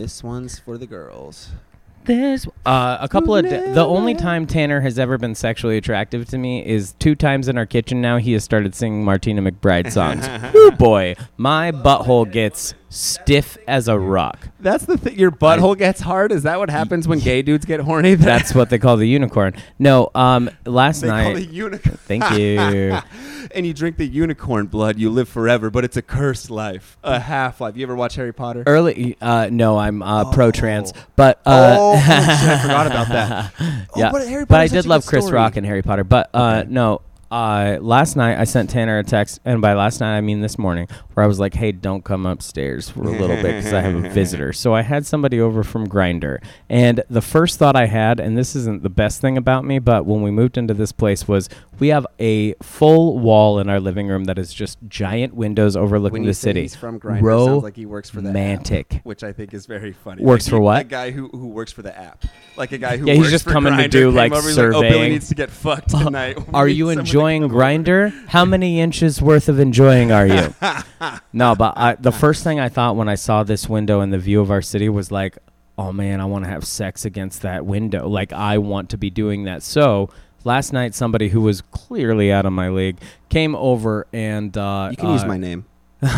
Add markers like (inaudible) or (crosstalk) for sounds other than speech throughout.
This one's for the girls. This uh, a couple of the only time Tanner has ever been sexually attractive to me is two times in our kitchen. Now he has started singing Martina McBride songs. (laughs) Woo boy, my butthole gets stiff as a rock. That's the thing. Your butthole gets hard. Is that what happens when gay dudes get horny? That's what they call the unicorn. No, um, last they call night. the unicorn. (laughs) Thank you. (laughs) and you drink the unicorn blood, you live forever, but it's a cursed life, a half life. You ever watch Harry Potter? Early, uh, no, I'm uh, Oh. pro trans, but uh, Oh, oh, I forgot about that. (laughs) Oh, yeah, but but I did love Chris story. Rock and Harry Potter. But uh, no, uh, last night I sent Tanner a text, and by last night I mean this morning, where I was like, "Hey, don't come upstairs for a little bit because I have a (laughs) visitor." So I had somebody over from Grindr, and the first thought I had, and this isn't the best thing about me, but when we moved into this place, was we have a full wall in our living room that is just giant windows overlooking When you the say city. he's from Grindr, it sounds like he works for the app, Romantic. which I think is very funny. Works Like for he- what? A guy who, who works for the app, like a guy who Yeah, he's just for coming to do, like, over, he's like, oh, Billy needs to get fucked (laughs) tonight. (laughs) We Are you someone to enjoying. Grindr? How many inches worth of enjoying are you? (laughs) no, but I, the first thing I thought when I saw this window and the view of our city was like, oh man, I want to have sex against that window. Like, I want to be doing that. So last night, somebody who was clearly out of my league came over and. Uh, You can use uh, my name. (laughs) I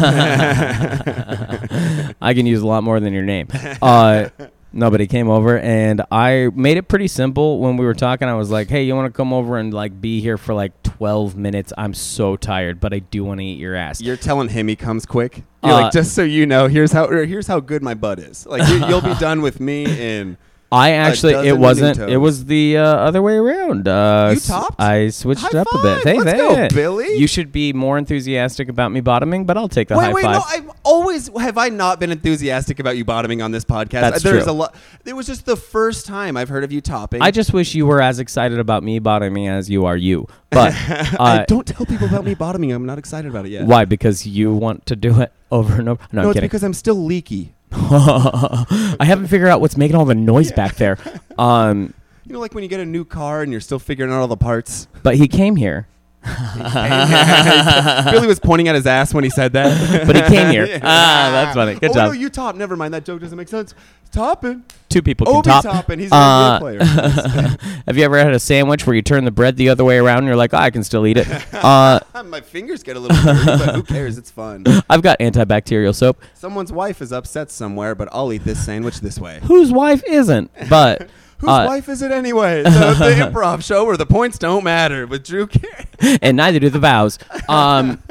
can use a lot more than your name. Uh, (laughs) nobody came over, and I made it pretty simple when we were talking. I was like, "Hey, you want to come over and like be here for like 12 minutes? I'm so tired, but I do want to eat your ass." You're telling him he comes quick. You're Uh, like, just so you know, here's how here's how good my butt is. Like you, you'll be done with me in. I actually, it wasn't. It was the uh, other way around. Uh, You s- topped? I switched High up a bit. five. Hey, Let's hey, go, hey. Billy. You should be more enthusiastic about me bottoming, but I'll take the wait, high wait, five. no. I've always have I not been enthusiastic about you bottoming on this podcast. That's There's true. a lot. It was just the first time I've heard of you topping. I just wish you were as excited about me bottoming as you are you. But (laughs) I uh, don't tell people about me bottoming. I'm not excited about it yet. Why? Because you want to do it over and over. No, No, I'm it's kidding. because I'm still leaky. (laughs) I haven't figured out what's making all the noise back there. (laughs) Um, You know, like when you get a new car and you're still figuring out all the parts. but he came here. (laughs) Billy was pointing at his ass when he said that. But he came here. Yeah. Ah, that's funny. Good oh, job. no, you top. Never mind. That joke doesn't make sense. Topping. Two people can Obi top. topping. He's a Uh, NBA (laughs) player. Have you ever had a sandwich where you turn the bread the other way around and you're like, oh, I can still eat it? (laughs) Uh, My fingers get a little dirty, but who cares? It's fun. (laughs) I've got antibacterial soap. Someone's wife is upset somewhere, but I'll eat this sandwich this way. Whose wife isn't? But Whose uh, wife is it anyway? The, the improv show where the points don't matter with Drew Carey. and neither do the vows. Um,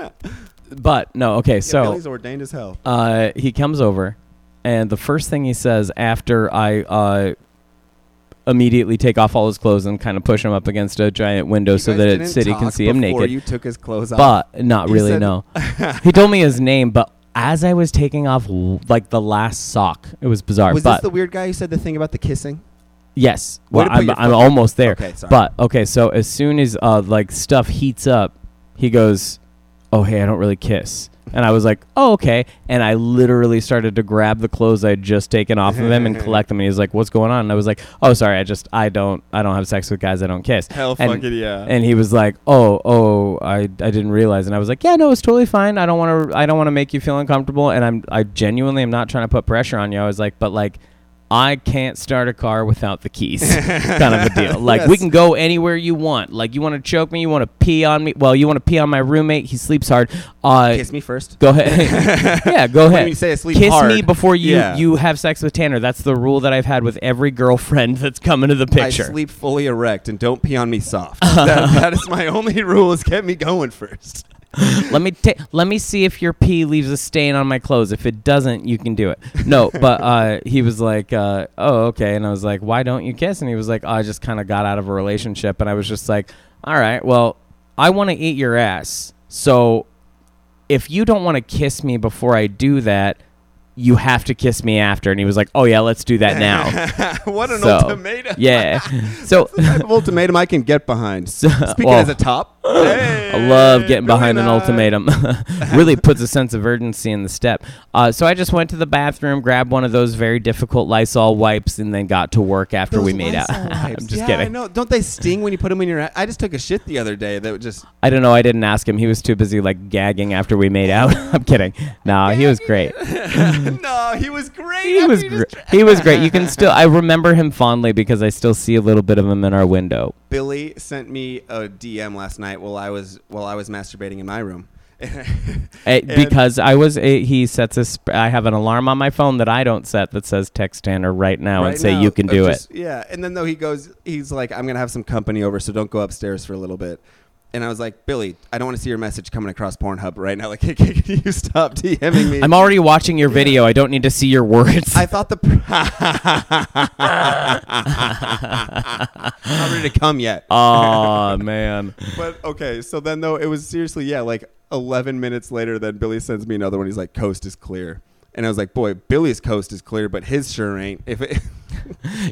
but no, okay. Yeah, So Billy's ordained as hell. uh, he comes over, and the first thing he says after I uh, immediately take off all his clothes and kind of push him up against a giant window You so guys that didn't it, city can talk see him before naked. You took his clothes off. but not You really. said- No, (laughs) he told me his name, but as I was taking off like the last sock, it was bizarre. was but this the weird guy who said the thing about the kissing? yes, Way well, to put I'm, your I'm foot- almost there. Okay, sorry. But okay, so as soon as uh, like stuff heats up, he goes, "Oh hey, I don't really kiss." And I was like, "Oh okay." And I literally started to grab the clothes I had just taken off of him and (laughs) collect them. And he's like, "What's going on?" And I was like, "Oh sorry, I just I don't I don't have sex with guys I don't kiss." Hell And- fucking yeah. And he was like, "Oh, oh, I, I didn't realize." And I was like, "Yeah, no, it's totally fine. I don't want to I don't want to make you feel uncomfortable." And I'm I genuinely am not trying to put pressure on you. I was like, "But like I can't start a car without the keys." (laughs) kind of a deal. Like we can go anywhere you want. Like you want to choke me, you want to pee on me. Well, you want to pee on my roommate. He sleeps hard. Uh Kiss me first. Go ahead. (laughs) (laughs) yeah, go ahead. you say sleep Kiss hard, me before you yeah. you have sex with Tanner. That's the rule that I've had with every girlfriend that's come into the picture. I sleep fully erect and don't pee on me soft. that, that is my only rule: is get me going first. (laughs) let me ta- let me see if your pee leaves a stain on my clothes. If it doesn't, you can do it. No, (laughs) but uh, he was like, uh, "Oh, okay," and I was like, "Why don't you kiss?" And he was like, oh, "I just kind of got out of a relationship," and I was just like, "All right, well, I want to eat your ass, so if you don't want to kiss me before I do that." You have to kiss me after, and he was like, "Oh yeah, let's do that now." (laughs) what an So, ultimatum! yeah, (laughs) so the type of ultimatum I can get behind. (laughs) So- Speaking well, as a top, I love getting behind an ultimatum. really puts a sense of urgency in the step. Uh, so I just went to the bathroom, grabbed one of those very difficult Lysol wipes, and then got to work after Those we made out. Lysol I'm just yeah, kidding. I know. Don't they sting when you put them in your? I just took a shit the other day that just. I don't know. I didn't ask him. He was too busy like gagging after we made out. I'm kidding. No, he was great. (laughs) no, he was great. he was you gr- he was great. You can (laughs) still I remember him fondly because I still see a little bit of him in our window. Billy sent me a DM last night while I was while I was masturbating in my room. (laughs) Eh, And- because I was eh, he sets a sp- I have an alarm on my phone that I don't set that says text Tanner right now and say now, you can do just- it. Yeah, and then though he goes, he's like, I'm gonna have some company over, so don't go upstairs for a little bit. And I was like, Billy, I don't want to see your message coming across Pornhub right now. (laughs) Like, can you stop DMing me? I'm already watching your video. I don't need to see your words. I thought the. (laughs) Not ready to come yet. oh man. (laughs) But okay, so then though it was seriously yeah, like 11 minutes later, then Billy sends me another one. He's like, "Coast is clear," and I was like, "Boy, Billy's coast is clear, but his sure ain't." If it (laughs)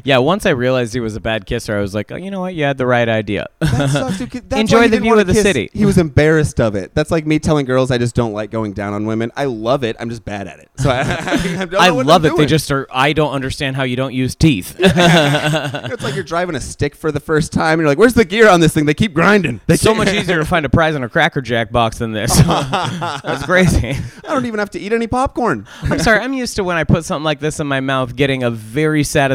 Yeah, once I realized he was a bad kisser, I was like, oh, you know what? You had the right idea. that (laughs) sucks, dude, 'cause that's Enjoy he the didn't view wanna of the kiss. city. He was (laughs) embarrassed of it. That's like me telling girls I just don't like going down on women. I love it. I'm just bad at it. So I, I, don't I know what love I'm it. They doing. just are. I don't understand how you don't use teeth. it's like you're driving a stick for the first time, and you're like, "Where's the gear on this thing?" They keep grinding. They It's so keep- much easier to find a prize in a Cracker Jack box than this. That's crazy. I don't even have to eat any popcorn. I'm sorry. I'm used to when I put something like this in my mouth, getting a very satisfying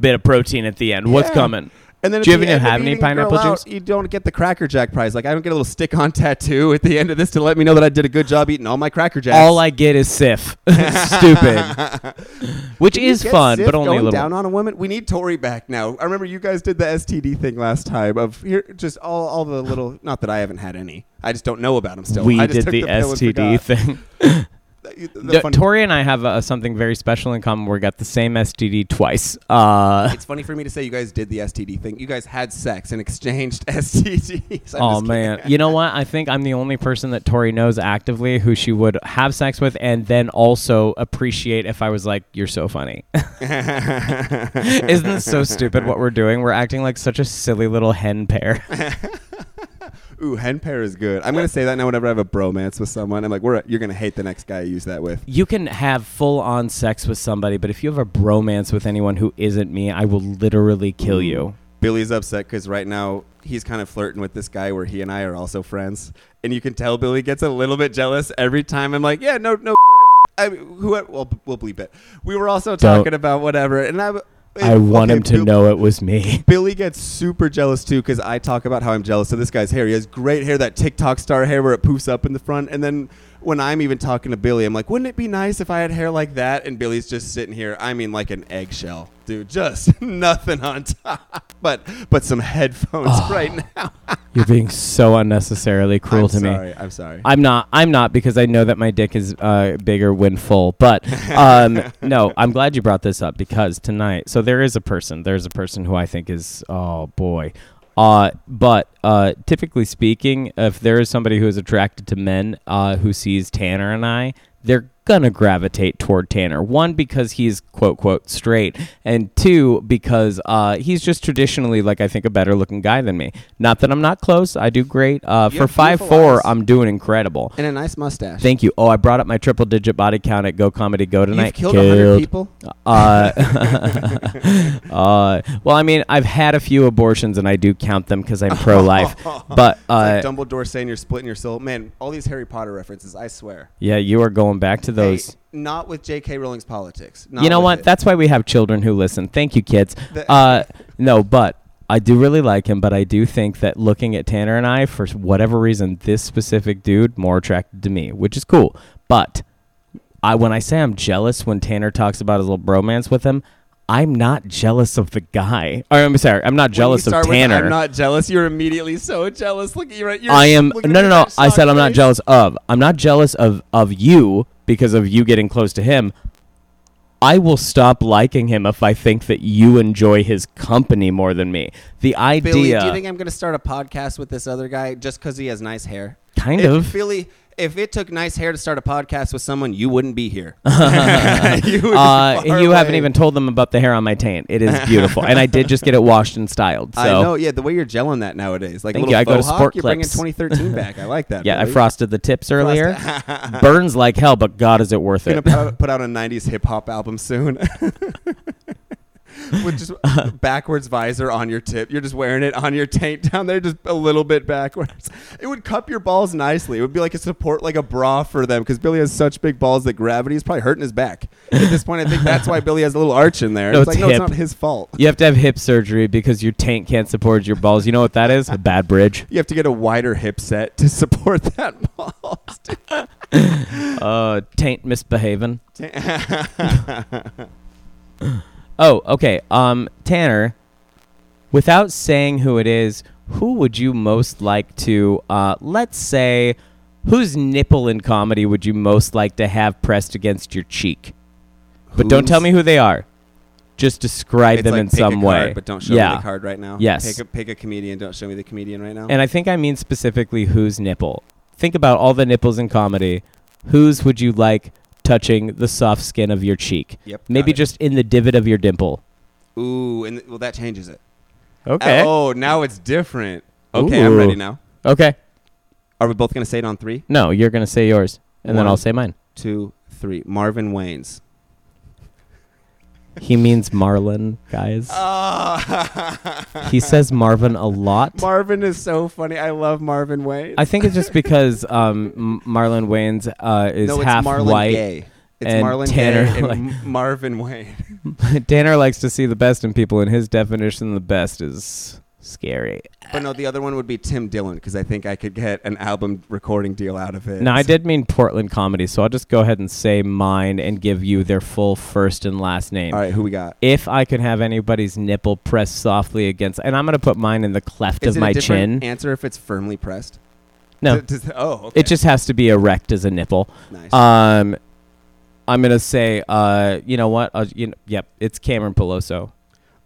bit of protein at the end. What's Yeah. coming? And then Do you the even end of have any eating a girl pineapple out, juice? You don't get the Cracker Jack prize. Like I don't get a little stick-on tattoo at the end of this to let me know that I did a good job eating all my Cracker Jacks. All I get is Sif. (laughs) (laughs) Stupid. Which is get fun, Sif but only a going little. down on a woman. We need Tori back now. I remember you guys did the STD thing last time. Of here, just all all the little. Not that I haven't had any. I just don't know about them still. we I just did took the, pill and STD forgot. thing. (laughs) The- the D- funny- Tori and I have uh, something very special in common. We got the same STD twice. Uh, It's funny for me to say you guys did the STD thing. You guys had sex and exchanged (laughs) STDs. (laughs) I'm oh man, you know what? I think I'm the only person that Tori knows actively who she would have sex with, and then also appreciate if I was like, "You're so funny." (laughs) Isn't this so stupid? What we're doing? We're acting like such a silly little hen pair. Ooh, hen pair is good. I'm gonna say that now whenever I have a bromance with someone. I'm like, we're you're gonna hate the next guy I use that with. You can have full on sex with somebody, but if you have a bromance with anyone who isn't me, I will literally kill you. Billy's upset because right now he's kind of flirting with this guy where he and I are also friends, and you can tell Billy gets a little bit jealous every time. I'm like, yeah, no, no. I who well we'll bleep it. We were also Don't. talking about whatever, and I. I want okay, him to Bill- know it was me. (laughs) Billy gets super jealous too because I talk about how I'm jealous of this guy's hair. He has great hair, that TikTok star hair where it poofs up in the front. And then when I'm even talking to Billy, I'm like, wouldn't it be nice if I had hair like that? And Billy's just sitting here. I mean, like an eggshell, dude. Just (laughs) nothing on top, but but some headphones Oh. right now. (laughs) You're being so unnecessarily cruel I'm to me. sorry. I'm sorry. I'm not. I'm not because I know that my dick is uh, bigger when full. But um, (laughs) no, I'm glad you brought this up because tonight. So there is a person. There's a person who I think is. Oh boy. Uh, but uh, typically speaking, if there is somebody who is attracted to men uh, who sees Tanner and I, they're gonna gravitate toward Tanner. One because he's quote quote straight, and two because uh, he's just traditionally like I think a better looking guy than me. Not that I'm not close. I do great. Uh, for five four, eyes. I'm doing incredible. and a nice mustache. Thank you. Oh, I brought up my triple digit body count at Go Comedy Go tonight. You've killed a hundred people. Uh, (laughs) uh, well, I mean, I've had a few abortions and I do count them because I'm pro life. (laughs) But uh, like Dumbledore saying you're splitting your soul. Man, all these Harry Potter references, I swear. yeah, you are going back to Those. not with J.K. Rowling's politics. You know what? it. That's why we have children who listen. Thank you, kids. The- Uh, no, but I do really like him. But I do think that looking at Tanner and I, for whatever reason, this specific dude more attracted to me, which is cool. But I, when I say I'm jealous when Tanner talks about his little bromance with him, I'm not jealous of the guy. Or, I'm sorry, I'm not you jealous of start with, Tanner. I'm not jealous. You're immediately so jealous. Look, you're, you're I am no no no. I said I'm not jealous of. I'm not jealous of of you because of you getting close to him. I will stop liking him if I think that you enjoy his company more than me. The idea, Billy, do you think I'm going to start a podcast with this other guy just because he has nice hair? kind if, of. Billy, if it took nice hair to start a podcast with someone, you wouldn't be here. (laughs) (laughs) you uh, you haven't even told them about the hair on my taint. It is beautiful, and I did just get it washed and styled. So I know, yeah, the way you're gelling that nowadays, like Thank you, I go to Sport you're bringing 2013 back. I like that. (laughs) yeah, I frosted the tips earlier. Burns like hell, but God, is it worth gonna it? put out, put out a '90s hip hop album soon. (laughs) with just backwards visor on your tip. You're just wearing it on your taint down there, just a little bit backwards. It would cup your balls nicely. It would be like a support, like a bra for them, because Billy has such big balls that gravity is probably hurting his back. At this point, I think that's why Billy has a little arch in there. No, it's like, no, it's not his fault. You have to have hip surgery because your taint can't support your balls. You know what that is? A bad bridge. You have to get a wider hip set to support (laughs) that balls. Uh, taint misbehaving. (laughs) Oh, okay. Um, Tanner, without saying who it is, who would you most like to, uh, let's say, whose nipple in comedy would you most like to have pressed against your cheek? But don't tell me who they are. Just describe It's them like in pick a some way. card, but don't show yeah. me the card right now. Yes. Pick a, pick a comedian. Don't show me the comedian right now. And I think I mean specifically whose nipple. Think about all the nipples in comedy. Whose would you like touching the soft skin of your cheek? yep. Maybe just in the divot of your dimple. Ooh, and th- well, that changes it. Okay. Oh, now it's different. Okay, I'm Ooh. ready now. Okay. Are we both gonna say it on three, No, you're gonna say yours, and then I'll say mine. two, three? Marvin Waynes. He means Marlon, guys. Ah. he says Marvin a lot. Marvin is so funny. I love Marvin Wayne. I think it's just because um, Marlon Wayans uh, is no, half Marlon white. Gaye. It's and Marlon Tanner, Gaye and like- M- Marvin Wayne. (laughs) Tanner likes to see the best in people, and his definition of the best is scary. But no, the other one would be Tim Dillon because I think I could get an album recording deal out of it. Now, I did mean Portland comedy, so I'll just go ahead and say mine and give you their full first and last name. All right, who we got? If I could have anybody's nipple pressed softly against, and I'm gonna put mine in the cleft Is of it my a different chin. answer if it's firmly pressed? No, Does- (laughs) does- oh, okay. it just has to be erect as a nipple. nice. Um, I'm gonna say, uh, you know what? Uh, you know, yep, it's Cameron Peloso.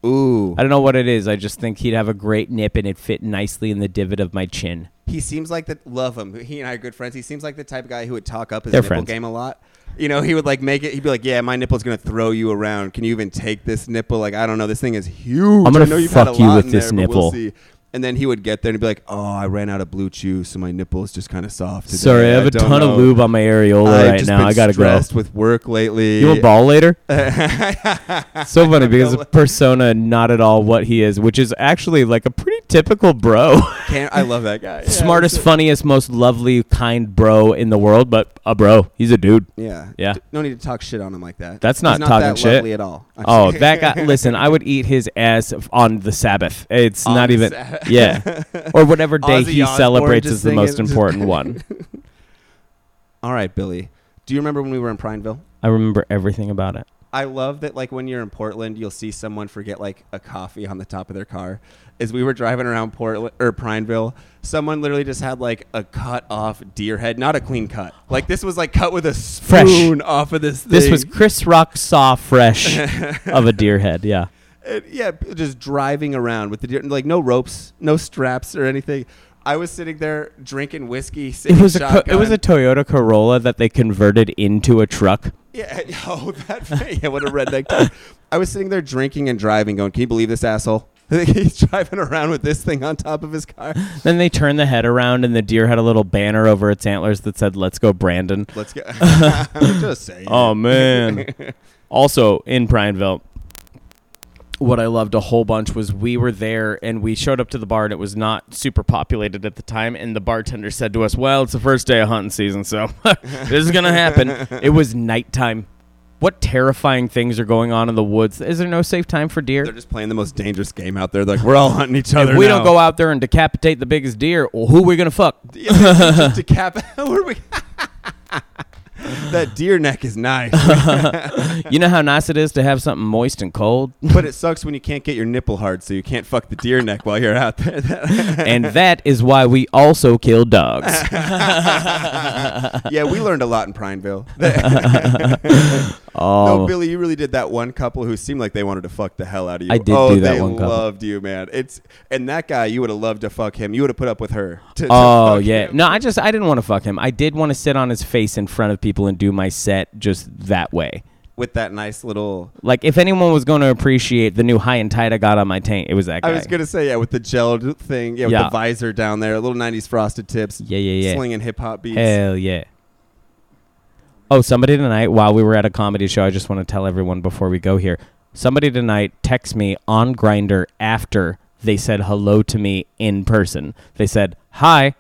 Ooh, I don't know what it is. I just think he'd have a great nip and it'd fit nicely in the divot of my chin. he seems like the love him. He and I are good friends. He seems like the type of guy who would talk up his They're nipple friends. game a lot. You know, he would like make it. He'd be like, "Yeah, my nipple's gonna throw you around. Can you even take this nipple? Like, I don't know. This thing is huge. I'm gonna I know you've had fuck a you lot with in this there, but we'll nipple." see." And then he would get there and be like, "Oh, I ran out of blue chew, so my nipple is just kind of soft." Today. Sorry, I have a ton know. of lube on my areola I've right now. I gotta go. stressed with work lately. You a ball later? (laughs) so funny because persona not at all what he is, which is actually like a pretty typical bro. (laughs) I love that guy. Yeah, Smartest, funniest, most lovely, kind bro in the world, but a bro. He's a dude. Yeah. Yeah. No need to talk shit on him like that. That's not not talking that shit. at all. Oh, that guy! (laughs) Listen, I would eat his ass on the Sabbath. It's On not even, Sabbath. (laughs) yeah, (laughs) or whatever day Ozzy he Osbourne celebrates just as the most important (laughs) one. All right, Billy. Do you remember when we were in Prineville? I remember everything about it. I love that like when you're in Portland, you'll see someone forget like a coffee on the top of their car. As we were driving around Portland or Prineville, someone literally just had like a cut off deer head, not a clean cut. Like this was like cut with a Fresh. spoon off of this thing. This was Chris Rock saw fresh of a deer head. Yeah, And, yeah, just driving around with the deer, like no ropes, no straps or anything. I was sitting there drinking whiskey. it was a co- it was a. Toyota Corolla that they converted into a truck. yeah. (laughs) Oh, that yeah. What a redneck. Time. I was sitting there drinking and driving, going, "Can you believe this asshole? (laughs) He's driving around with this thing on top of his car. Then they turned the head around, and the deer had a little banner over its antlers that said "Let's go, Brandon." Let's go." (laughs) Just saying. Oh man. also in Prineville, what I loved a whole bunch was we were there and we showed up to the bar and it was not super populated at the time and the bartender said to us, "Well, it's the first day of hunting season, so (laughs) this is going to happen." (laughs) It was nighttime. What terrifying things are going on in the woods? Is there no safe time for deer? They're just playing the most dangerous game out there. Like we're all hunting each other. If we now. don't go out there and decapitate the biggest deer, well, who are we gonna fuck? Yeah, just decap- (laughs) Where are we? (laughs) that deer neck is nice, (laughs) you know how nice it is to have something moist and cold, but it sucks when you can't get your nipple hard, so you can't fuck the deer neck while you're out there. (laughs) and that is why we also kill dogs. yeah, we learned a lot in Prineville. Oh, No, Billy, you really did that one couple who seemed like they wanted to fuck the hell out of you. I did oh, do that they one couple. loved you, man. It's and that guy, you would have loved to fuck him. You would have put up with her. To, to Oh yeah. him. No, I just I didn't want to fuck him. I did want to sit on his face in front of people and do my set just that way. with that nice little. Like if anyone was going to appreciate the new high and tight I got on my taint, it was that guy. I was gonna say yeah, with the gelled thing, yeah, with Yeah. the visor down there, little '90s frosted tips, yeah, yeah, yeah. slinging hip hop beats. Hell yeah. Oh, somebody tonight while we were at a comedy show, I just want to tell everyone before we go here. somebody tonight text me on Grindr after they said hello to me in person. They said, "Hi,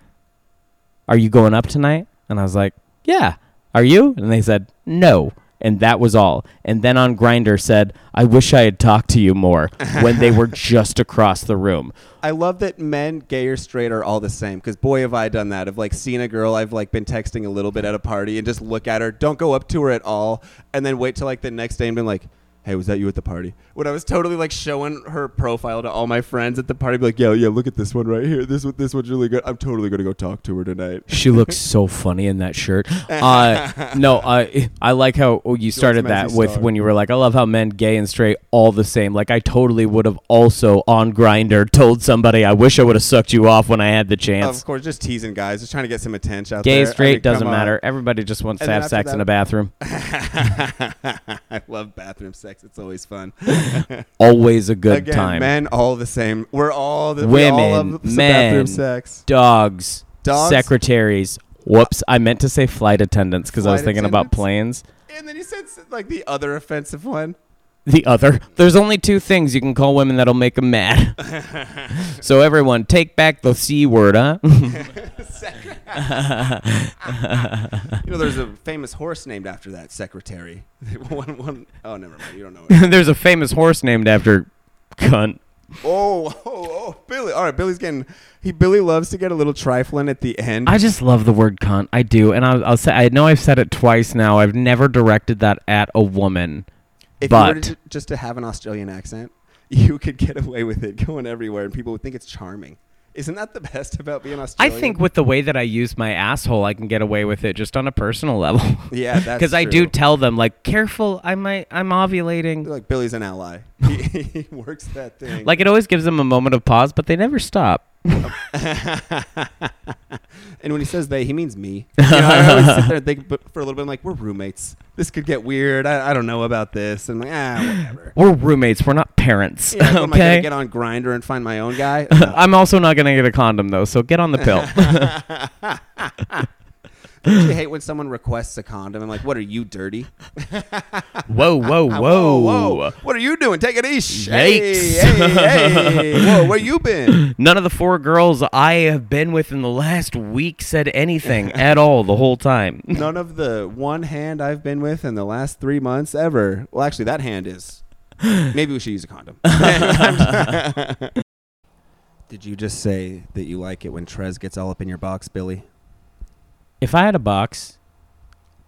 are you going up tonight?" And I was like, "Yeah." Are you? And they said, "No." And that was all. And then on Grindr said, "I wish I had talked to you more" (laughs) when they were just across the room. I love that men, gay or straight, are all the same. Because boy, have I done that. Of like seen a girl I've like been texting a little bit at a party and just look at her, don't go up to her at all, and then wait till like the next day and be like, "Hey, was that you at the party?" When I was totally like showing her profile to all my friends at the party, be like, "Yo, yeah, look at this one right here. This one, this one's really good. I'm totally gonna go talk to her tonight." She looks so funny in that shirt. (laughs) Uh, no, I I like how oh, you started that with star. when you were like, I love how men, gay and straight, all the same. Like I totally would have also on Grindr told somebody, I wish I would have sucked you off when I had the chance. Of course, just teasing guys, just trying to get some attention out Gay, there. I straight, mean, doesn't on. matter. Everybody just wants And to have sex in a bathroom. (laughs) I love bathroom sex. It's always fun. (laughs) Always a good Again, time. men all the same. We're all the all Women, some men. bathroom sex. Dogs, Dogs? secretaries. Whoops, I meant to say flight attendants because I was thinking about planes. And then you said like the other offensive one. The other. There's only two things you can call women that'll make them mad. (laughs) so everyone, take back the c word, huh? (laughs) (laughs) You know, there's a famous horse named after that secretary. one, one, oh, never mind. You don't know. It. There's a famous horse named after cunt. oh, oh, oh, Billy. All right, Billy's getting. He Billy loves to get a little trifling at the end. I just love the word cunt. I do, and I'll, I'll say I know I've said it twice now. I've never directed that at a woman. If you were but- to, just to have an Australian accent, (laughs) you could get away with it going everywhere, and people would think it's charming. Isn't that the best about being Australian? I think with the way that I use my asshole, I can get away with it just on a personal (laughs) level. Yeah, that's Because I do tell them like, careful, I might, I'm ovulating. like Billy's an ally. He, (laughs) he works that thing. Like it always gives them a moment of pause, but they never stop. (laughs) and when he says they, he means me. (laughs) You know, I always sit there and think but for a little bit. I'm like, we're roommates. This could get weird. I, I don't know about this. And I'm like, ah, whatever. We're roommates. We're not parents. Yeah, (laughs) what, am I gonna okay. get on Grindr and find my own guy? No. I'm also not gonna get a condom though, so get on the pill. Don't you hate when someone requests a condom? I'm like, what are you dirty? (laughs) whoa, whoa, (laughs) whoa, whoa, whoa! What are you doing? Take it easy. Hey, hey, hey! (laughs) Whoa, where you been? None of the four girls I have been with in the last week said anything at all the whole time. None of the one hand I've been with in the last three months ever. Well, actually, that hand is. Maybe we should use a condom. Did you just say that you like it when Trez gets all up in your box, Billy? If I had a box,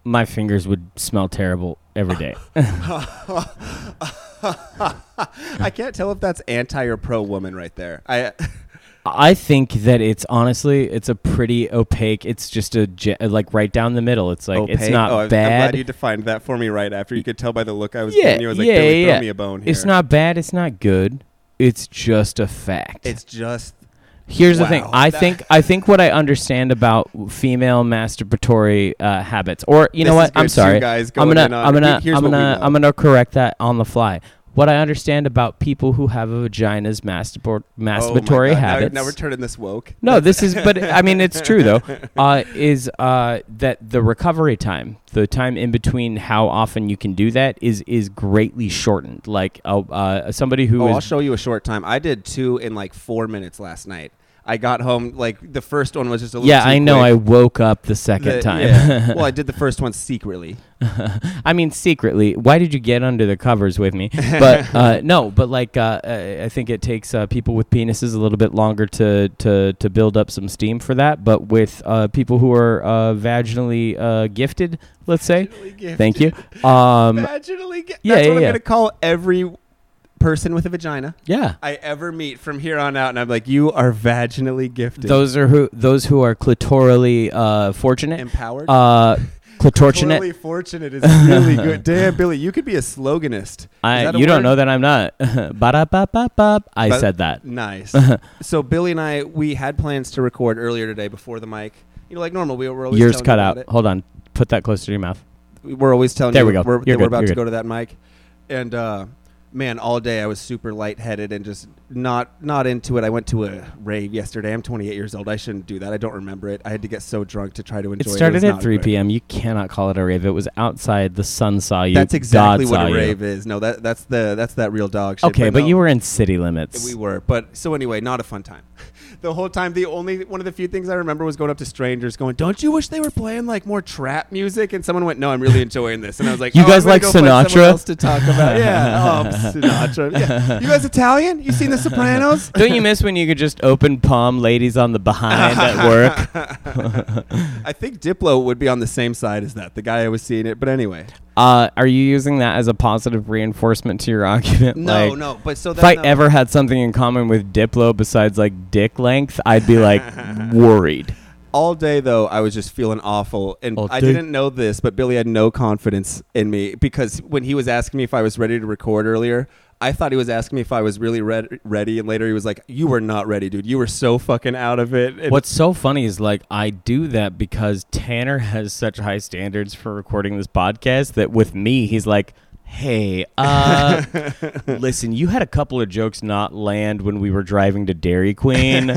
my fingers would smell terrible every day. (laughs) I can't tell if that's anti or pro woman right there. I I think that it's honestly it's a pretty opaque. It's just a ge- like right down the middle. It's like it's not oh, I'm- I'm bad. glad you defined that for me right after. You could tell by the look I was Yeah, giving you. I was like, yeah, Billy, yeah. throw me a bone here. It's not bad. It's not good. It's just a fact. It's just Here's the thing. I think I think what I understand about female masturbatory uh, habits, or you know This what? is good, I'm sorry. guys I'm gonna I'm gonna I'm gonna. I'm gonna correct that on the fly. What I understand about people who have a vagina's masturbor- Oh masturbatory now- habits. Now, we're turning this woke. no, this is, but I mean, it's true though. (laughs) Uh, is uh, that the recovery time, the time in between how often you can do that is is greatly shortened. Like uh, uh, somebody who Oh, is I'll show you a short time. I did two in like four minutes last night. I got home like the first one was just a little. yeah, I know. I woke up the second The- time. yeah. (laughs) well, I did the first one secretly. (laughs) I mean, secretly, why did you get under the covers with me? But (laughs) uh, no, but like, uh, I think it takes uh, people with penises a little bit longer to, to, to build up some steam for that. But with uh, people who are uh, vaginally uh, gifted, let's say, thank you. Um, Vaginally. Yeah, That's yeah, what I'm gonna call every person with a vagina yeah, I ever meet from here on out, and I'm like, you are vaginally gifted. those are who those who are clitorally uh, fortunate. empowered. Uh, (laughs) clitortionate. Totally fortunate is really good. (laughs) Damn, Billy, you could be a sloganist. Is I, that a you don't word? know that I'm not. (laughs) Ba-da-ba-ba-ba. I But- said that. Nice. so Billy and I, we had plans to record earlier today before the mic. You know, like normal, we were always Yours telling cut you out. about. Hold on. Put that closer to your mouth. We're always telling There you we go. we're, You're that we're good. about You're to good. go to that mic, and uh, man, all day I was super lightheaded and just not not into it. I went to a rave yesterday. I'm 28 years old. I shouldn't do that. I don't remember it. I had to get so drunk to try to enjoy It it. started was at 3 p.m. You cannot call it a rave. It was outside. The sun saw you. That's exactly God what a you. rave is. No, that that's the that's that real dog shit. Okay, but no, you were in city limits. We were, but so anyway, not a fun time. The whole time, the only one of the few things I remember was going up to strangers, going, "Don't you wish they were playing like more trap music?" And someone went, "No, I'm really enjoying this." And I was like, You "Oh, guys I'm like go find someone Sinatra? else to talk about. yeah, (laughs) oh, Sinatra. Yeah. You guys Italian? You seen The Sopranos? (laughs) Don't you miss when you could just open palm ladies on the behind at work? (laughs) I think Diplo would be on the same side as that. The guy I was seeing it, but anyway. Uh, are you using that as a positive reinforcement to your (laughs) argument? No, Like, no. But so If I uh, ever had something in common with Diplo besides like dick length, I'd be like (laughs) worried. all day though i was just feeling awful and All i day? didn't know this but billy had no confidence in me because when he was asking me if i was ready to record earlier i thought he was asking me if i was really red- ready and later he was like you were not ready dude. You were so fucking out of it. And What's so funny is like I do that because Tanner has such high standards for recording this podcast that with me he's like, "Hey, uh listen, you had a couple of jokes not land when we were driving to Dairy Queen.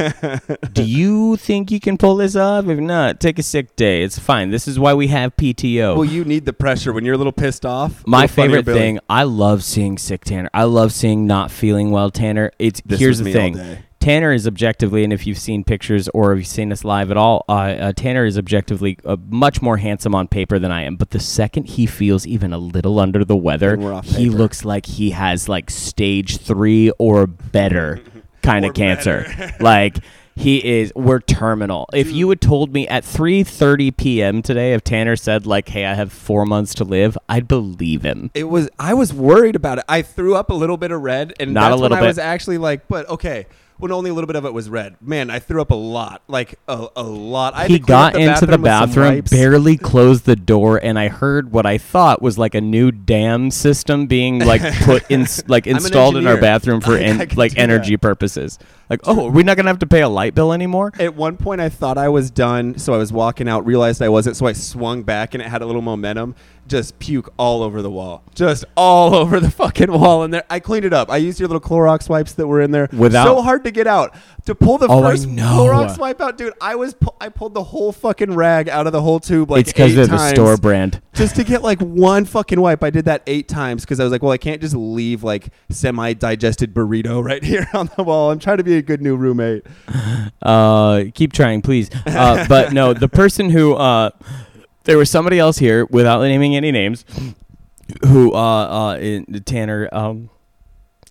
do (laughs) you think you can pull this off? If not, take a sick day. It's fine. This is why we have PTO." well you need the pressure when you're a little pissed off My favorite thing, I love seeing sick Tanner. I love seeing not feeling well Tanner. It's This here's was the me all thing. day. Tanner is objectively, and if you've seen pictures or if you've seen us live at all, uh, uh, Tanner is objectively uh, much more handsome on paper than I am. But the second he feels even a little under the weather, Then we're off he looks like he has like stage three or better (laughs) kind of cancer. (laughs) like he is, we're terminal. If you had told me at 3:30 p.m. today, if Tanner said like, "Hey, I have four months to live," I'd believe him. it was i was worried about it i threw up a little bit of red and Not a that's little when i was actually like but okay when only a little bit of it was red man i threw up a lot like a, a lot I he to clean up got into the bathroom, barely closed the door, and I heard what I thought was like a new dam system being like (laughs) put in, like installed in our bathroom for (laughs) en- like energy purposes. Like, oh, are we not gonna have to pay a light bill anymore? At one point, I thought I was done, so I was walking out, realized I wasn't, so I swung back and it had a little momentum. Just puke all over the wall, just all (laughs) over the fucking wall in there. I cleaned it up. I used your little Clorox wipes that were in there. Without- so hard to get out to pull the Oh, first. Clorox wipe out, dude. I was pu- I pulled the whole fucking rag out of the whole tube like it's because they're the store brand. just to get like one fucking wipe. I did that eight times because I was like, well, I can't just leave like semi-digested burrito right (laughs) here on the wall. I'm trying to be a good new roommate. (laughs) Uh, keep trying, please. Uh, but no, the person who uh, there was somebody else here without naming any names, who uh, uh, in, Tanner um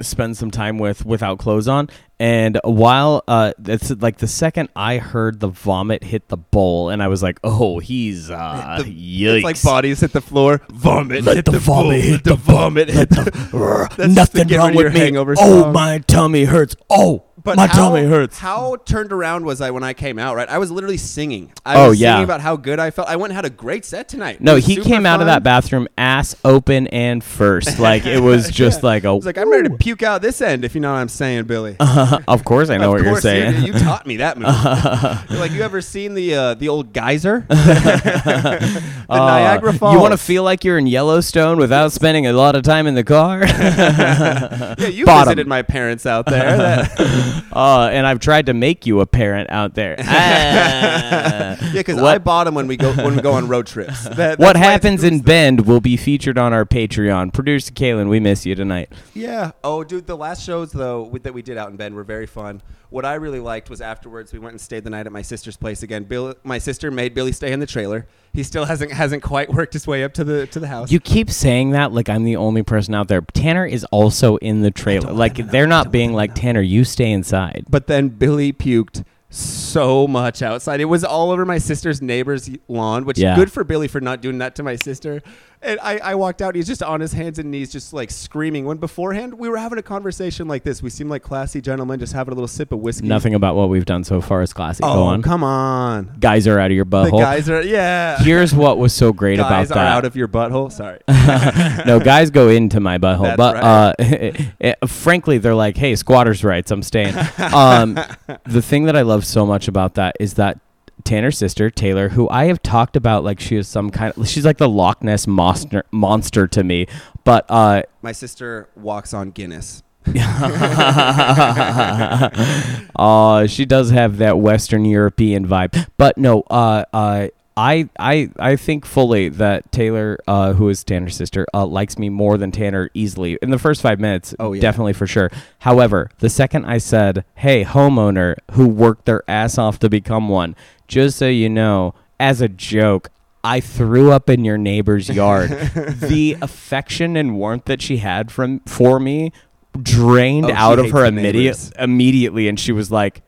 spends some time with without clothes on, and while uh, that's like the second I heard the vomit hit the bowl, and I was like, oh, he's uh, The- yikes. It's like bodies hit the floor. Vomit. Let hit the the, vomit bowl, hit the the vomit. Hit the. (laughs) Nothing wrong with me. hangover Oh, song. my tummy hurts. Oh, But my how, tummy hurts. How turned around was I when I came out? Right, I was literally singing. I Oh, was yeah. singing about how good I felt. I went and had a great set tonight. No, he came out of that bathroom ass open and first. (laughs) Like it was just Yeah. like a. Like, I'm ready to puke out this end, if you know what I'm saying, Billy. (laughs) of course, I know what you're saying. You, you taught me that (laughs) move. You're like, you ever seen the uh, the old geyser? the Uh, Niagara Falls. You want to feel like you're in Yellowstone without spending a lot of time in the car? Yeah, you Bottom. visited my parents out there. That- (laughs) uh, and I've tried to make you a parent out there. Ah. (laughs) (laughs) yeah, because I bought them when we go when we go on road trips. That- what happens in exclusive. Bend will be featured on our Patreon. Producer Kaylin, we miss you tonight. Yeah. Oh, dude, the last shows though that we did out in Bend were very fun. What I really liked was afterwards we went and stayed the night at my sister's place again. Bill, my sister made Billy stay in the trailer. He still hasn't hasn't quite worked his way up to the to the house. You keep saying that like I'm the only person out there. Tanner is also in the trailer. Like they're not being like Tanner, you stay inside. but then Billy puked so much outside. It was all over my sister's neighbor's lawn, which Yeah. good for Billy for not doing that to my sister. And I, I walked out. He's just on his hands and knees, just like screaming. When beforehand we were having a conversation like this, we seemed like classy gentlemen, just having a little sip of whiskey. Nothing about what we've done so far is classy. Oh, Go on. come on. Guys are out of your The butthole. guys are yeah. Here's what was so great guys about are that. out of your butthole. Sorry. (laughs) no, guys go into my butthole, That's but right. uh, (laughs) eh, frankly, they're like, "Hey, squatters' rights. I'm staying." (laughs) Um, the thing that I love so much about that is that Tanner's sister Taylor, who I have talked about like she is some kind of she's like the Loch Ness monster monster to me. But uh, My sister walks on Guinness. (laughs) uh, she does have that Western European vibe. But no, uh, uh, I, I, I think fully that Taylor, uh, who is Tanner's sister, uh, likes me more than Tanner easily in the first five minutes. Oh, yeah. definitely for sure. However, the second I said, "Hey, homeowner who worked their ass off to become one," just so you know, as a joke. I threw up in your neighbor's yard. (laughs) the affection and warmth that she had from for me drained Oh, out of her immediate immediately and she was like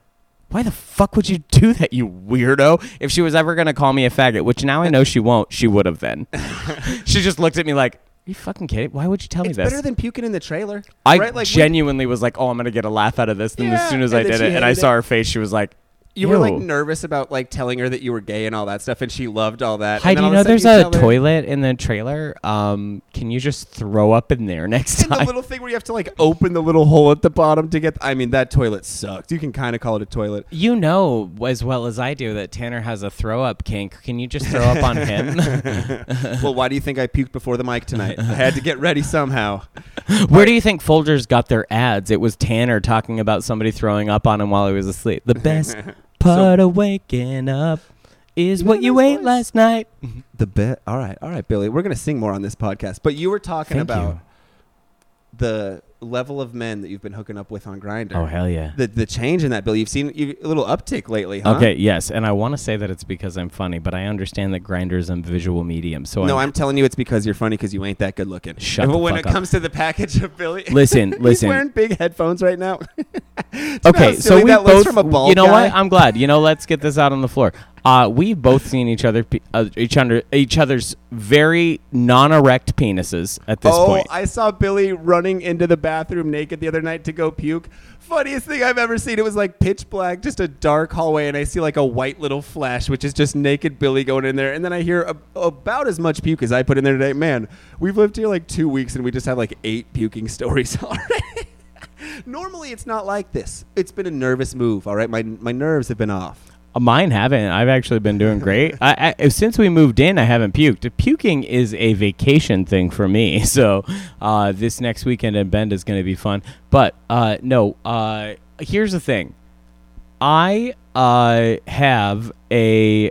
why the fuck would you do that you weirdo if she was ever going to call me a faggot which now i know she won't she would have then (laughs) she just looked at me like are you fucking kidding why would you tell It's me this better than puking in the trailer. i right? Like, we- genuinely was like oh i'm going to get a laugh out of this and as soon as and i did it and i saw it. her face she was like you were like nervous about like telling her that you were gay and all that stuff, and she loved all that. Hi, and do then you all know of there's a tell her- toilet in the trailer? Um, can you just throw up in there next And the time? little thing where you have to like open the little hole at the bottom to get. I mean, that toilet sucked. You can kind of call it a toilet. You know as well as I do that Tanner has a throw up kink. Can you just throw up on him? (laughs) (laughs) well, why do you think I puked before the mic tonight? I had to get ready somehow. (laughs) Where do you think Folgers got their ads? It was Tanner talking about somebody throwing up on him while he was asleep. The best part of waking up is what you ate last night. Mm-hmm. The bit. All right, all right, Billy. We're gonna sing more on this podcast. But you were talking Thank about you. the level of men that you've been hooking up with on Grindr. Oh hell yeah. The the change in that, Billy. You've seen you, a little uptick lately, huh? Okay, yes, and I want to say that it's because I'm funny, but I understand that Grindr is a visual medium. So No, I'm, I'm telling you, it's because you're funny because you ain't that good looking. Shut but the when fuck it up. comes to the package of Billy, (laughs) Listen, listen. (laughs) he's listen. wearing big headphones right now. (laughs) Okay, so we both. from a bald you know guy? what? I'm glad. You know, let's get this out on the floor. Uh, we've both seen each other, pe- uh, each other, each other's very non-erect penises at this oh, point. I saw Billy running into the bathroom naked the other night to go puke. Funniest thing I've ever seen. It was like pitch black, just a dark hallway, and I see like a white little flash, which is just naked Billy going in there. And then I hear a, about as much puke as I put in there today. Man, we've lived here like two weeks, and we just have like eight puking (laughs) stories already. Normally, it's not like this. It's been a nervous move. All right, my my nerves have been off. Uh, Mine haven't. I've actually been doing great. I, I, since we moved in, I haven't puked. Puking is a vacation thing for me. (laughs) So uh, this next weekend in Bend is going to be fun. But uh, no, uh, here's the thing. I uh, have a.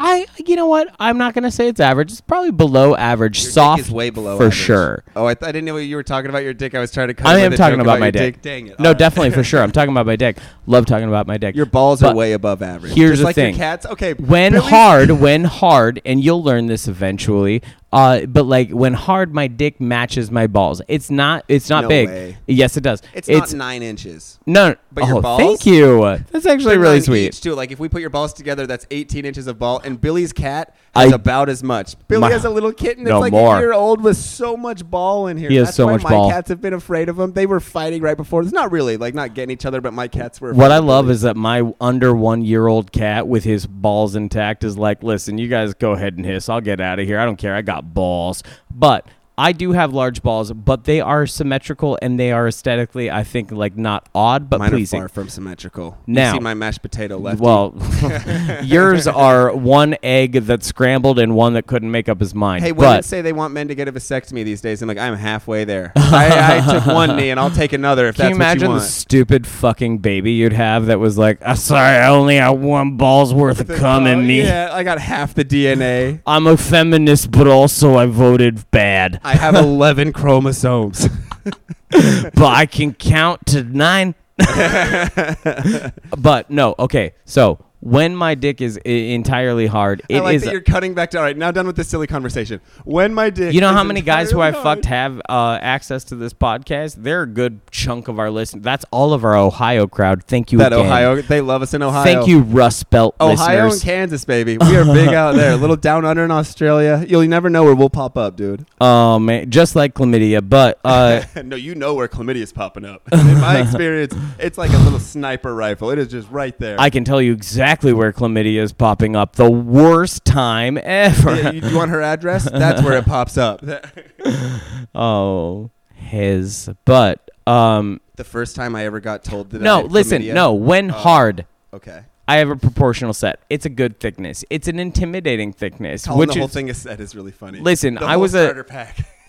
I you know what? I'm not gonna say it's average. It's probably below average. Your soft dick is way below for average. sure. Oh, I, th- I didn't know you were talking about your dick. I was trying to. Cut I am talking joke about my your dick. Dang it! No, right. definitely for sure. I'm (laughs) talking about my dick. Love talking about my dick. Your balls But are way above average. here's Just the like thing. Cats. Okay. when hard, when hard, and you'll learn this eventually. Uh, but like when hard, my dick matches my balls. It's not. It's not No big. way. Yes, it does. It's, not nine inches. no. but your oh, balls- thank you. That's actually They're really nine sweet. Each too. Like if we put your balls together, that's 18 inches of ball. And Billy's cat has I- about as much. Billy My- has a little kitten that's No, like more. a year old with so much ball in here. He has that's so why much my ball. cats have been afraid of him. They were fighting right before. It's not really like not getting each other, but my cats were. What I love is that my under one year old cat with his balls intact is like, listen, you guys go ahead and hiss. I'll get out of here. I don't care. I got balls. But I do have large balls, but they are symmetrical and they are aesthetically, I think, like not odd, but Mine pleasing. are far from symmetrical. Now- you see my mashed potato left. Well, (laughs) yours are one egg that's scrambled and one that couldn't make up his mind. Hey, women but say they want men to get a vasectomy these days. I'm like, I'm halfway there. (laughs) I, I took one knee, and I'll take another if can you that's what imagine you the stupid fucking baby you'd have that was like, "I'm sorry, I only have one ball's worth of cum in me. Yeah, I got half the DNA. I'm a feminist, but also I voted bad. I have (laughs) 11 chromosomes. (laughs) but I can count to nine. (laughs) but no, okay. So when my dick is I- entirely hard, it's I like is. that you're cutting back to. All right, now done with this silly conversation. When my dick. You know is how many guys who I entirely fucked have uh, access to this podcast? They're a good chunk of our listen. That's all of our Ohio crowd. Thank you That again. Ohio, they love us in Ohio. Thank you, Rust Belt Ohio listeners. and Kansas, baby. We are big out there. A little (laughs) down under in Australia. You'll never know where we'll pop up, dude. Oh man, just like chlamydia, but uh, (laughs) no, you know where chlamydia is popping up. In my (laughs) experience, it's like a little sniper rifle. It is just right there. I can tell you exactly where chlamydia is popping up. The worst time ever. Yeah, you, you want her address? (laughs) That's where it pops up. (laughs) oh, his. But um, the first time I ever got told that. I no, had listen, chlamydia- no. When Oh. hard, Okay. I have a proportional set. It's a good thickness. It's an intimidating thickness. Calling which the whole is, thing a set is really funny. Listen, I was a- starter pack. (laughs)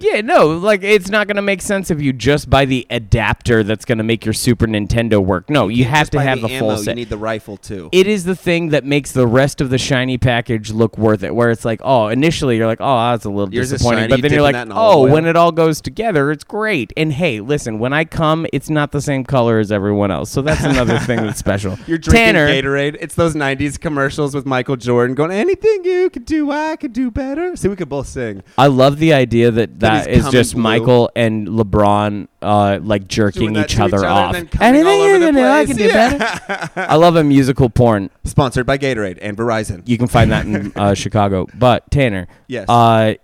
Yeah, no, like it's not gonna make sense if you just buy the adapter that's gonna make your Super Nintendo work. No, you have to have the, the, ammo, full set. You need the rifle too. it is the thing that makes the rest of the shiny package look worth it. Where it's like, oh, initially you're like, oh, that's a little Yours is disappointing, shiny, but then you you're like, dipping that in olive oh, when it all goes together, it's great. And hey, listen, when I come, it's not the same color as everyone else, so that's another (laughs) thing that's special. You're drinking Tanner, Gatorade. It's those '90s commercials with Michael Jordan going, "Anything you could do, I could do better." See, we could both sing. I love the idea that That that he's is coming just blue. Michael and LeBron uh, like jerking Doing that each other off. and then coming all Anything over you the can do, I can do better. I love a musical porn. Sponsored by Gatorade and Verizon. You can find that in (laughs) uh, Chicago. But Tanner, Yes. uh,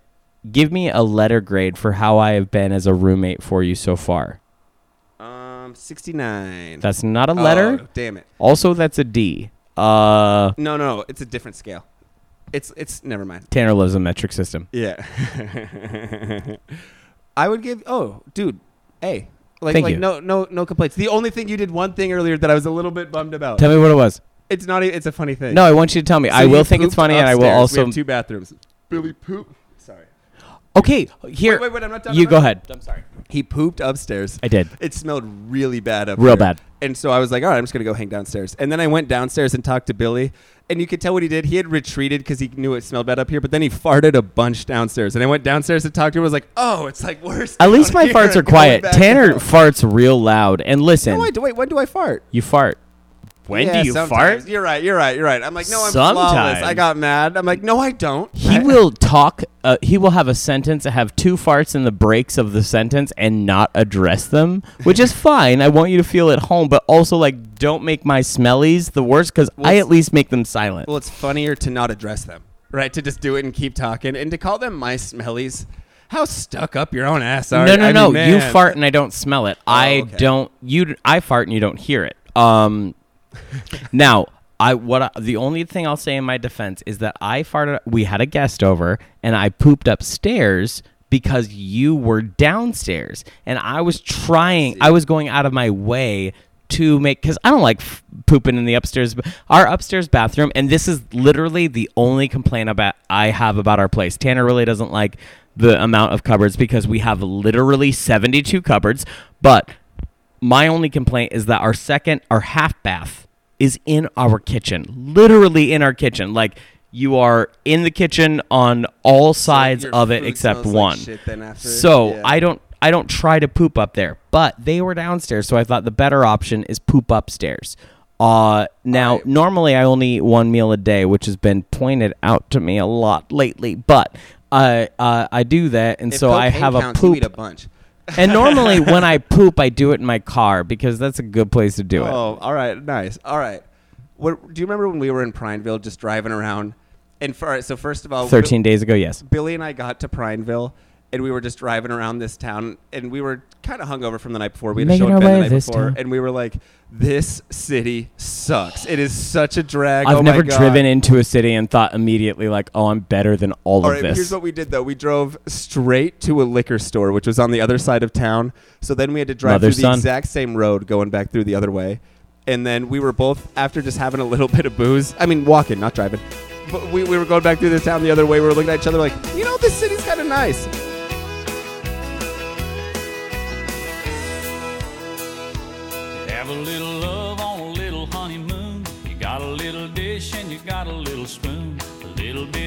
give me a letter grade for how I have been as a roommate for you so far. um, 69. That's not a letter. Oh, damn it. Also, that's a D. Uh, No, no, it's a different scale. It's it's never mind. Tanner loves a metric system. Yeah. (laughs) I would give. Oh, dude. Hey. Like, Thank like you. no, no, no complaints. The only thing you did one thing earlier that I was a little bit bummed about. Tell me what it was. it's not. e- It's a funny thing. No, I want you to tell me. So I will think it's funny, and I will upstairs. We also. have two bathrooms. Billy poop. Sorry. okay, here. Wait, wait, wait. I'm not done. you I'm go done. ahead. I'm sorry. He pooped upstairs. I did. It smelled really bad up there. Real there. bad. And so I was like, all right, I'm just going to go hang downstairs. And then I went downstairs and talked to Billy. And you could tell what he did. He had retreated because he knew it smelled bad up here, but then he farted a bunch downstairs. And I went downstairs to talk to him. I was like, oh, it's like worse. At least down my here farts are and going quiet. back Tanner down. farts real loud. And listen, No, wait, wait, when do I fart? you fart. When Yeah, do you sometimes. fart? You're right. You're right. You're right. I'm like, no, I'm flawless. Sometimes. I got mad. I'm like, no, I don't. He I- will talk. Uh, he will have a sentence, and have two farts in the breaks of the sentence, and not address them, which is (laughs) fine. I want you to feel at home, but also like don't make my smellies the worst because Well, I at least make them silent. Well, it's funnier to not address them, right? To just do it and keep talking, and to call them my smellies. How stuck up your own ass are no, no, I no. mean, you fart and I don't smell it. I okay. don't. You. I fart and you don't hear it. Um. (laughs) now, I what I, the only thing I'll say in my defense is that I farted. We had a guest over and I pooped upstairs because you were downstairs and I was trying. I was going out of my way to make because I don't like f- pooping in the upstairs. Our upstairs bathroom, and this is literally the only complaint about I have about our place. Tanner really doesn't like the amount of cupboards because we have literally 72 cupboards, but my only complaint is that our second our half bath is in our kitchen literally in our kitchen like you are in the kitchen on all sides your of it except like one after. so Yeah. i don't i don't try to poop up there but they were downstairs so i thought the better option is poop upstairs uh now normally i only eat one meal a day which has been pointed out to me a lot lately but uh, uh, I do that, and so I have a poop eat a bunch. And normally when I poop, I do it in my car because that's a good place to do it. Oh, all right, nice. All right. What do you remember when we were in Prineville, just driving around? And for, all right, so first of all, Thirteen days ago, yes. Billy and I got to Prineville, and we were just driving around this town, and we were kind of hungover from the night before. We had Making a show our at way the night this before, town. and we were like, "This city sucks. It is such a drag." I've Oh my never God." driven into a city and thought immediately like, "Oh, I'm better than all, All of right, this." here's what we did though. We drove straight to a liquor store, which was on the other side of town. So then we had to drive through the son. exact same road going back through the other way. And then we were both, after just having a little (laughs) bit of booze, I mean, walking, not driving, but we, we were going back through the town the other way. We were looking at each other like, you know, this city's kind of nice.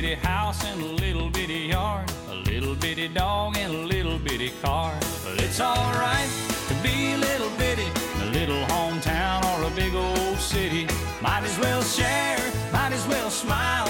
bitty house and a little bitty yard, a little bitty dog and a little bitty car. But it's alright to be a little bitty in a little hometown or a big old city. Might as well share, might as well smile.